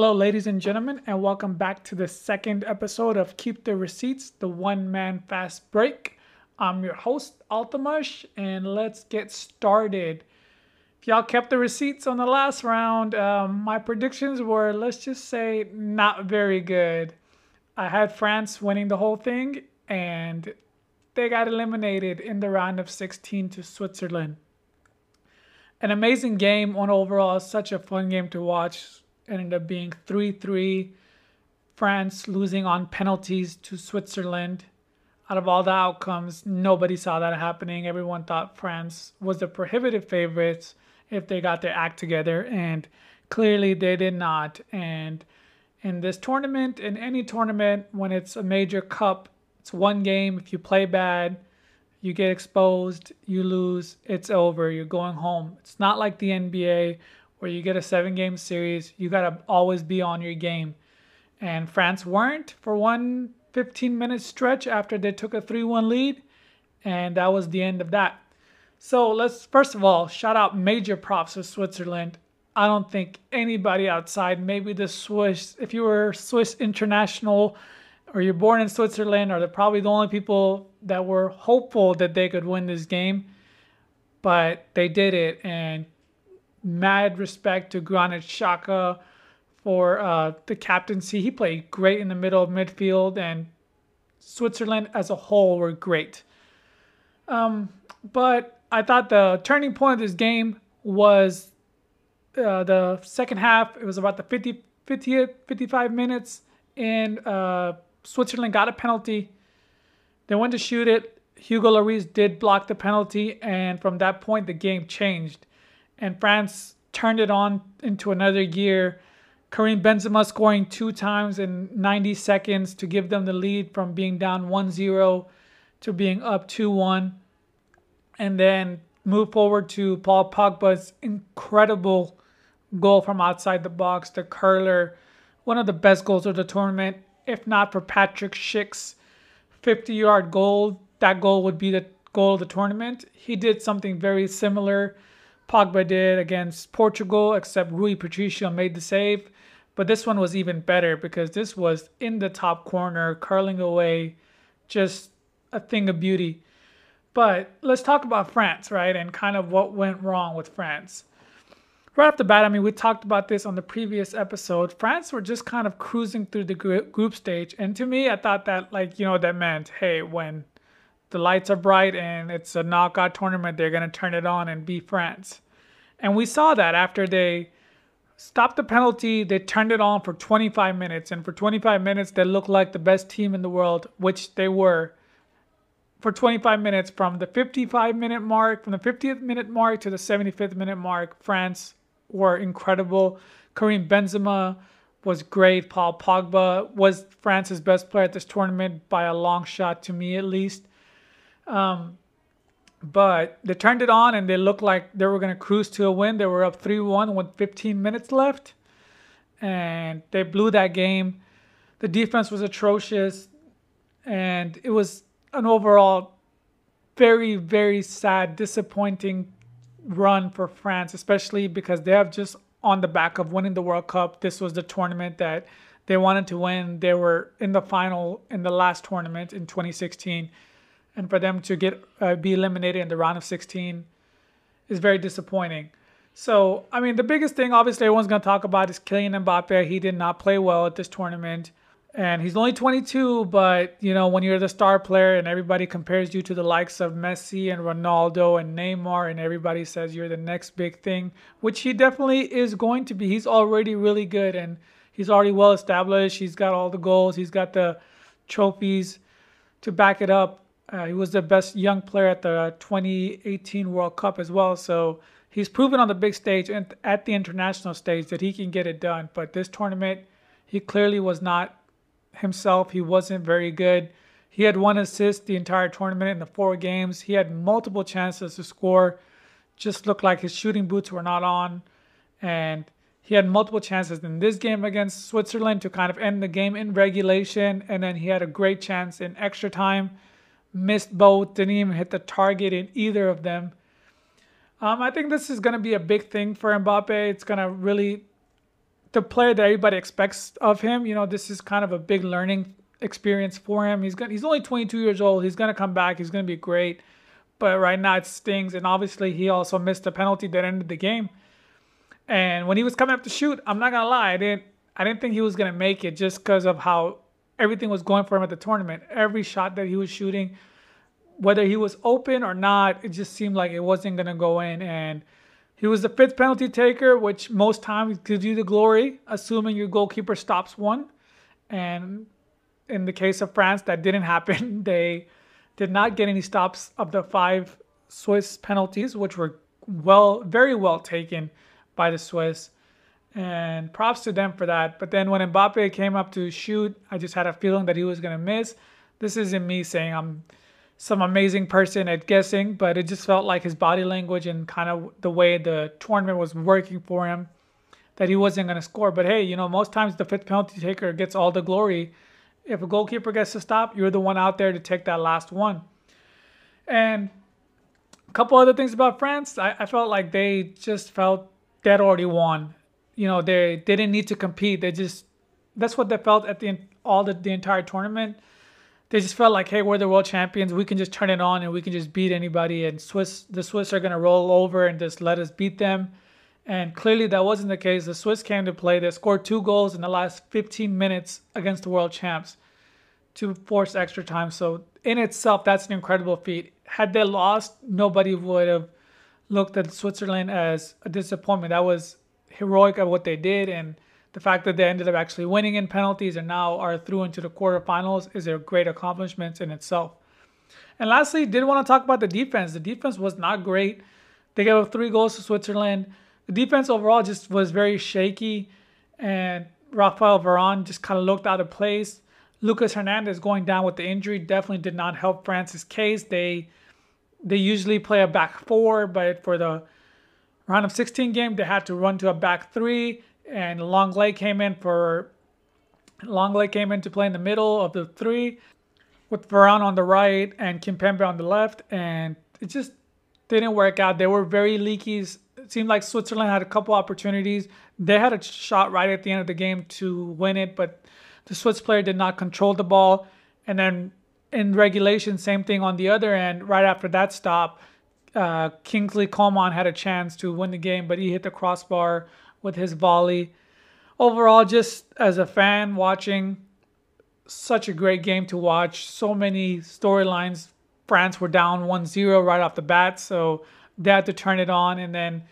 Hello, ladies and gentlemen, and welcome back to the second episode of Keep the Receipts, the one man fast break. I'm your host, Altamash, and let's get started. If y'all kept the receipts on the last round, um, my predictions were, let's just say, not very good. I had France winning the whole thing, and they got eliminated in the round of 16 to Switzerland. An amazing game on overall, such a fun game to watch. Ended up being 3 3. France losing on penalties to Switzerland. Out of all the outcomes, nobody saw that happening. Everyone thought France was the prohibitive favorites if they got their act together, and clearly they did not. And in this tournament, in any tournament, when it's a major cup, it's one game. If you play bad, you get exposed, you lose, it's over. You're going home. It's not like the NBA where you get a seven game series. You got to always be on your game. And France weren't for one 15 minute stretch after they took a 3 1 lead. And that was the end of that. So let's first of all shout out major props to Switzerland. I don't think anybody outside, maybe the Swiss, if you were Swiss international or you're born in Switzerland, are probably the only people that were hopeful that they could win this game. But they did it, and mad respect to Granit Xhaka for uh, the captaincy. He played great in the middle of midfield, and Switzerland as a whole were great. Um, but I thought the turning point of this game was uh, the second half. It was about the 50, 50 55 minutes, and uh, Switzerland got a penalty. They went to shoot it. Hugo Lloris did block the penalty, and from that point, the game changed. And France turned it on into another gear. Karim Benzema scoring two times in 90 seconds to give them the lead from being down 1 0 to being up 2 1. And then move forward to Paul Pogba's incredible goal from outside the box, the curler, one of the best goals of the tournament if not for Patrick Schick's 50 yard goal, that goal would be the goal of the tournament. He did something very similar. Pogba did against Portugal, except Rui Patricio made the save. But this one was even better because this was in the top corner, curling away, just a thing of beauty. But let's talk about France, right? And kind of what went wrong with France right off the bat, I mean, we talked about this on the previous episode. France were just kind of cruising through the group stage. And to me, I thought that, like, you know, that meant, hey, when the lights are bright and it's a knockout tournament, they're going to turn it on and beat France. And we saw that after they stopped the penalty, they turned it on for 25 minutes. And for 25 minutes, they looked like the best team in the world, which they were. For 25 minutes, from the 55 minute mark, from the 50th minute mark to the 75th minute mark, France were incredible. Karim Benzema was great. Paul Pogba was France's best player at this tournament by a long shot, to me at least. Um, but they turned it on and they looked like they were going to cruise to a win. They were up 3 1 with 15 minutes left. And they blew that game. The defense was atrocious. And it was an overall very, very sad, disappointing run for France, especially because they have just on the back of winning the World Cup. This was the tournament that they wanted to win. They were in the final in the last tournament in 2016, and for them to get uh, be eliminated in the round of 16 is very disappointing. So, I mean, the biggest thing obviously everyone's going to talk about is Kylian Mbappe. He did not play well at this tournament and he's only 22 but you know when you're the star player and everybody compares you to the likes of messi and ronaldo and neymar and everybody says you're the next big thing which he definitely is going to be he's already really good and he's already well established he's got all the goals he's got the trophies to back it up uh, he was the best young player at the 2018 world cup as well so he's proven on the big stage and at the international stage that he can get it done but this tournament he clearly was not himself. He wasn't very good. He had one assist the entire tournament in the four games. He had multiple chances to score. Just looked like his shooting boots were not on. And he had multiple chances in this game against Switzerland to kind of end the game in regulation. And then he had a great chance in extra time. Missed both, didn't even hit the target in either of them. Um, I think this is going to be a big thing for Mbappe. It's going to really the player that everybody expects of him. You know, this is kind of a big learning experience for him. He's going he's only 22 years old. He's gonna come back. He's gonna be great. But right now it stings, and obviously he also missed a penalty that ended the game. And when he was coming up to shoot, I'm not gonna lie, I didn't I didn't think he was gonna make it just because of how everything was going for him at the tournament. Every shot that he was shooting, whether he was open or not, it just seemed like it wasn't gonna go in. And he was the fifth penalty taker, which most times gives you the glory, assuming your goalkeeper stops one. And in the case of France, that didn't happen. They did not get any stops of the five Swiss penalties, which were well, very well taken by the Swiss. And props to them for that. But then when Mbappe came up to shoot, I just had a feeling that he was going to miss. This isn't me saying I'm some amazing person at guessing, but it just felt like his body language and kind of the way the tournament was working for him that he wasn't going to score. But hey, you know, most times the fifth penalty taker gets all the glory if a goalkeeper gets to stop, you're the one out there to take that last one. And a couple other things about France, I, I felt like they just felt they'd already won. You know, they, didn't need to compete. They just that's what they felt at the all the, the entire tournament. They just felt like, hey, we're the world champions. We can just turn it on and we can just beat anybody. And Swiss, the Swiss are gonna roll over and just let us beat them. And clearly that wasn't the case. The Swiss came to play. They scored two goals in the last 15 minutes against the world champs to force extra time. So in itself, that's an incredible feat. Had they lost, nobody would have looked at Switzerland as a disappointment. That was heroic of what they did, and the fact that they ended up actually winning in penalties and now are through into the quarterfinals is a great accomplishment in itself. And lastly, did want to talk about the defense. The defense was not great. They gave up three goals to Switzerland. The defense overall just was very shaky, and Rafael Varane just kind of looked out of place. Lucas Hernandez going down with the injury definitely did not help France's case. They they usually play a back four, but for the round of 16 game, they had to run to a back three, and Lenglet came in for Lenglet came in to play in the middle of the three, with Varane on the right and Kimpembe on the left, and it just didn't work out. They were very leaky. It seemed like Switzerland had a couple opportunities. They had a shot right at the end of the game to win it, but the Swiss player did not control the ball. And then in regulation, same thing on the other end. Right after that stop, uh, Kingsley Coman had a chance to win the game, but he hit the crossbar with his volley. Overall, just as a fan watching, such a great game to watch. So many storylines. France were down 1 0 right off the bat, so they had to turn it on. And then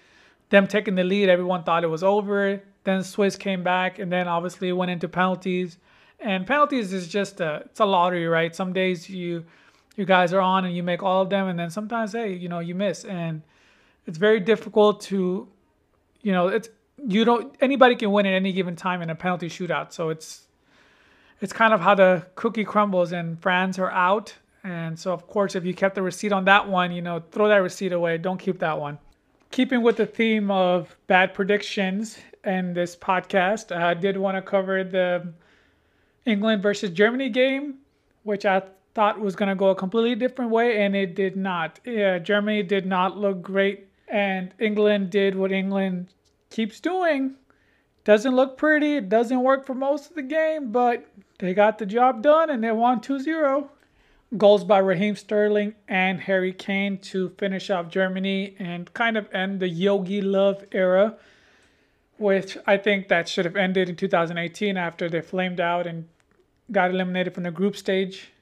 them taking the lead, everyone thought it was over. Then Swiss came back, and then obviously went into penalties. And penalties is just a it's a lottery, right? Some days you you guys are on and you make all of them, and then sometimes hey, you know, you miss, and it's very difficult to, you know, it's you don't anybody can win at any given time in a penalty shootout. So it's it's kind of how the cookie crumbles, and France are out. And so, of course, if you kept the receipt on that one, you know, throw that receipt away. Don't keep that one. Keeping with the theme of bad predictions in this podcast, uh, I did want to cover the England versus Germany game, which I thought was going to go a completely different way, and it did not. Yeah, Germany did not look great, and England did what England keeps doing. Doesn't look pretty, it doesn't work for most of the game, but they got the job done and they won 2 0. Goals by Raheem Sterling and Harry Kane to finish off Germany and kind of end the Jogi Löw era, which I think that should have ended in 2018 after they flamed out and got eliminated from the group stage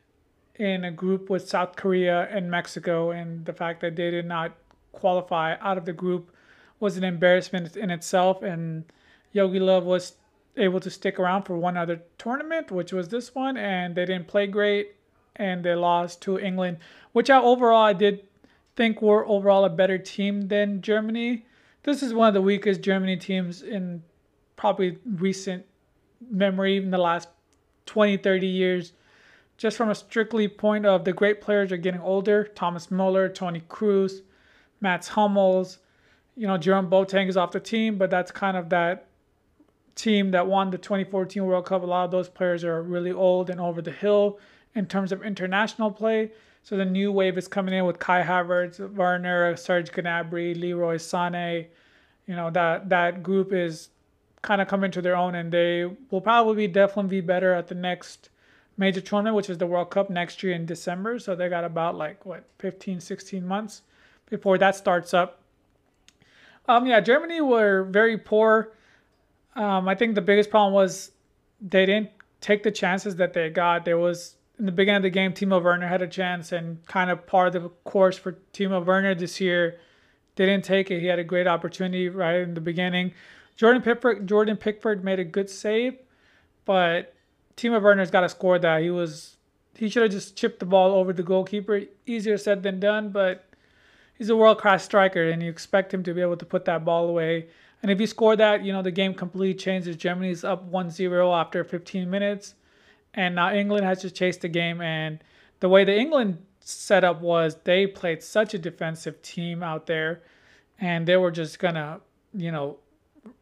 in a group with South Korea and Mexico, and the fact that they did not qualify out of the group was an embarrassment in itself. And Jogi Löw was able to stick around for one other tournament, which was this one, and they didn't play great, and they lost to England, which I overall I did think were overall a better team than Germany. This is one of the weakest Germany teams in probably recent memory in the last 20, 30 years. Just from a strictly point of the great players are getting older. Thomas Muller, Toni Kroos, Mats Hummels, you know, Jerome Boateng is off the team, but that's kind of that team that won the 2014 World Cup. A lot of those players are really old and over the hill in terms of international play. So the new wave is coming in with Kai Havertz, Werner, Serge Gnabry, Leroy Sané. You know that that group is kind of coming to their own, and they will probably definitely be better at the next major tournament, which is the World Cup next year in December. So they got about like what 15, 16 months before that starts up. Um, yeah, Germany were very poor. Um, I think the biggest problem was they didn't take the chances that they got. There was in the beginning of the game, Timo Werner had a chance, and kind of part of the course for Timo Werner this year didn't take it. He had a great opportunity right in the beginning. Jordan Pickford, Jordan Pickford made a good save, but Timo Werner's got to score that. He was he should have just chipped the ball over the goalkeeper. Easier said than done, but he's a world class striker, and you expect him to be able to put that ball away. And if he scored that, you know the game completely changes. Germany's up 1-0 after 15 minutes, and now England has to chase the game. And the way the England setup was, they played such a defensive team out there, and they were just gonna, you know,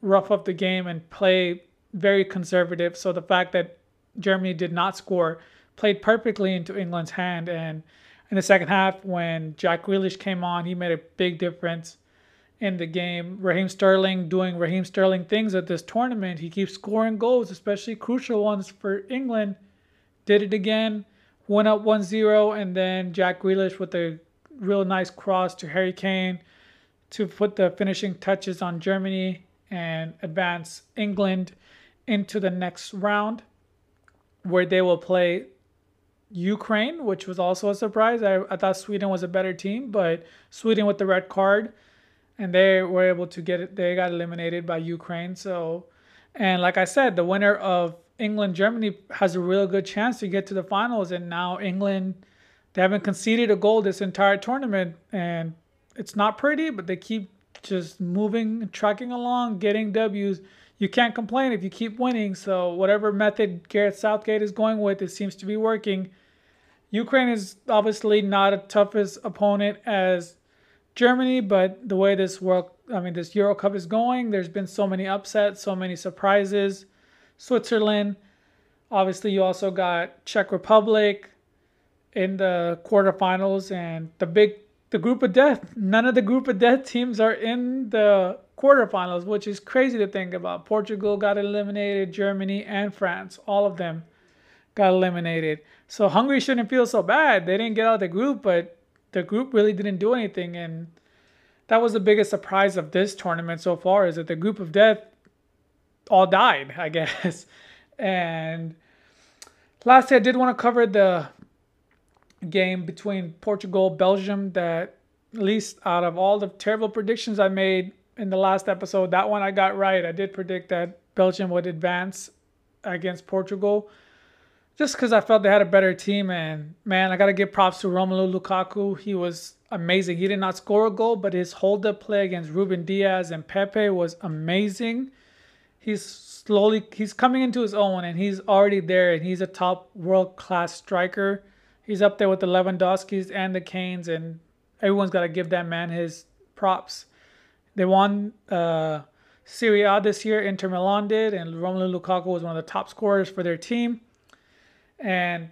rough up the game and play very conservative. So the fact that Germany did not score played perfectly into England's hand. And in the second half, when Jack Grealish came on, he made a big difference in the game. Raheem Sterling doing Raheem Sterling things at this tournament. He keeps scoring goals, especially crucial ones for England. Did it again, went up 1 0, and then Jack Grealish with a real nice cross to Harry Kane to put the finishing touches on Germany and advance England into the next round where they will play Ukraine, which was also a surprise. I, I thought Sweden was a better team, but Sweden with the red card, and they were able to get it. They got eliminated by Ukraine. So, and like I said, the winner of England Germany has a real good chance to get to the finals. And now England, they haven't conceded a goal this entire tournament, and it's not pretty, but they keep just moving, tracking along, getting W's you can't complain if you keep winning. So whatever method Gareth Southgate is going with, it seems to be working. Ukraine is obviously not a toughest opponent as Germany, but the way this world, I mean, this Euro Cup is going, there's been so many upsets, so many surprises. Switzerland, obviously, you also got Czech Republic in the quarterfinals, and the big, the group of death. None of the group of death teams are in the quarterfinals, which is crazy to think about. Portugal got eliminated, Germany and France, all of them got eliminated. So Hungary shouldn't feel so bad. They didn't get out of the group, but the group really didn't do anything. And that was the biggest surprise of this tournament so far is that the group of death all died, I guess. And lastly, I did want to cover the game between Portugal, Belgium that at least out of all the terrible predictions I made, in the last episode. That one I got right. I did predict that Belgium would advance against Portugal just because I felt they had a better team. And man, I got to give props to Romelu Lukaku. He was amazing. He did not score a goal, but his hold up play against Ruben Dias and Pepe was amazing. He's slowly he's coming into his own and he's already there and he's a top world class striker. He's up there with the Lewandowskis and the Kanes, and everyone's got to give that man his props. They won uh, Serie A this year. Inter Milan did, and Romelu Lukaku was one of the top scorers for their team. And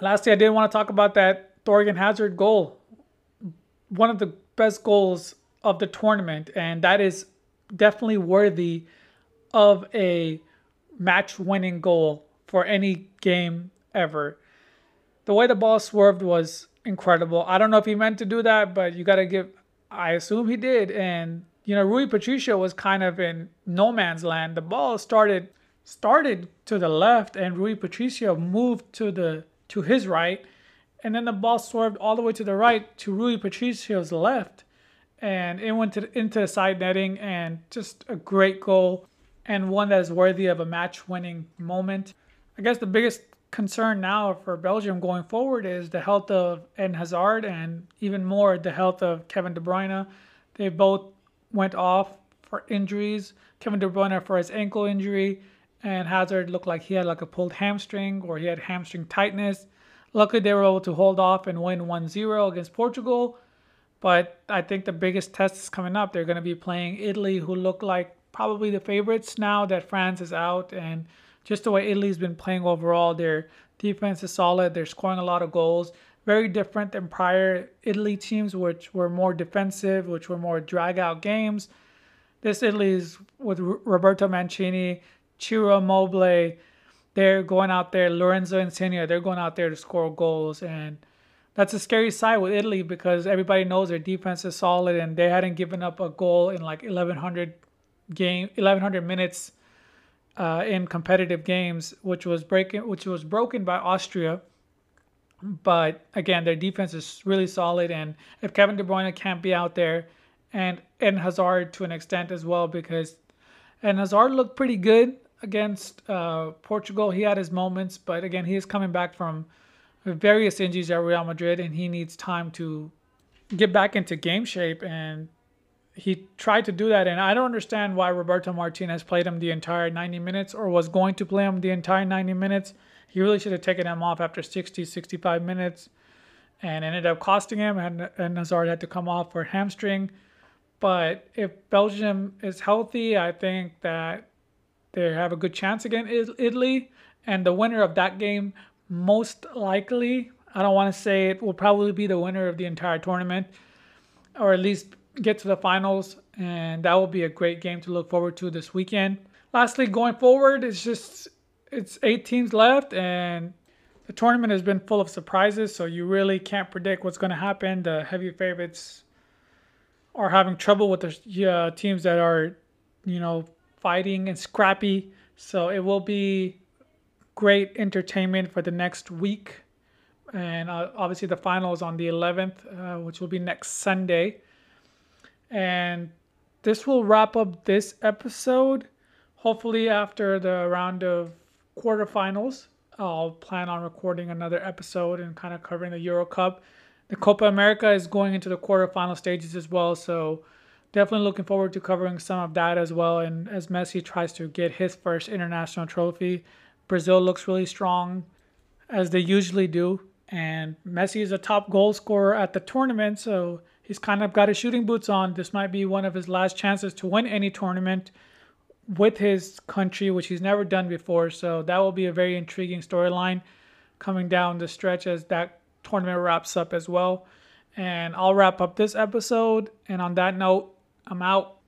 lastly, I did want to talk about that Thorgan Hazard goal, one of the best goals of the tournament, and that is definitely worthy of a match-winning goal for any game ever. The way the ball swerved was incredible. I don't know if he meant to do that, but you got to give I assume he did. And you know, Rui Patricio was kind of in no man's land. The ball started started to the left, and Rui Patricio moved to the to his right, and then the ball swerved all the way to the right to Rui Patricio's left, and it went to, into the side netting, and just a great goal, and one that is worthy of a match-winning moment. I guess the biggest concern now for Belgium going forward is the health of Eden Hazard and even more the health of Kevin De Bruyne. They both went off for injuries. Kevin De Bruyne for his ankle injury, and Hazard looked like he had like a pulled hamstring or he had hamstring tightness. Luckily, they were able to hold off and win 1-0 against Portugal. But I think the biggest test is coming up. They're going to be playing Italy, who look like probably the favorites now that France is out and just the way Italy's been playing overall. Their defense is solid. They're scoring a lot of goals. Very different than prior Italy teams, which were more defensive, which were more drag out games. this Italy is with Roberto Mancini, Ciro Immobile. They're going out there. Lorenzo Insigne. They're going out there to score goals, and that's a scary side with Italy because everybody knows their defense is solid, and they hadn't given up a goal in like 1100 game, 1100 minutes uh, in competitive games, which was breaking, which was broken by Austria. But again, their defense is really solid, and if Kevin De Bruyne can't be out there, and Eden Hazard to an extent as well, because and Hazard looked pretty good against uh, Portugal. He had his moments, but again, he is coming back from various injuries at Real Madrid, and he needs time to get back into game shape. And he tried to do that, and I don't understand why Roberto Martinez played him the entire 90 minutes or was going to play him the entire 90 minutes. He really should have taken him off after 60, 65 minutes and ended up costing him. And, and Hazard had to come off for hamstring. But if Belgium is healthy, I think that they have a good chance against Italy. And the winner of that game, most likely, I don't want to say it will probably be the winner of the entire tournament, or at least get to the finals. And that will be a great game to look forward to this weekend. Lastly, going forward, it's just it's eight teams left, and the tournament has been full of surprises, so you really can't predict what's going to happen. The heavy favorites are having trouble with the uh, teams that are, you know, fighting and scrappy. So it will be great entertainment for the next week. And uh, obviously, the final is on the 11th, uh, which will be next Sunday. And this will wrap up this episode. Hopefully, after the round of quarterfinals. I'll plan on recording another episode and kind of covering the Euro Cup. The Copa America is going into the quarterfinal stages as well, so definitely looking forward to covering some of that as well. And as Messi tries to get his first international trophy, Brazil looks really strong, as they usually do. And Messi is a top goal scorer at the tournament, so he's kind of got his shooting boots on. This might be one of his last chances to win any tournament with his country, which he's never done before. So that will be a very intriguing storyline coming down the stretch as that tournament wraps up as well. And I'll wrap up this episode. And on that note, I'm out.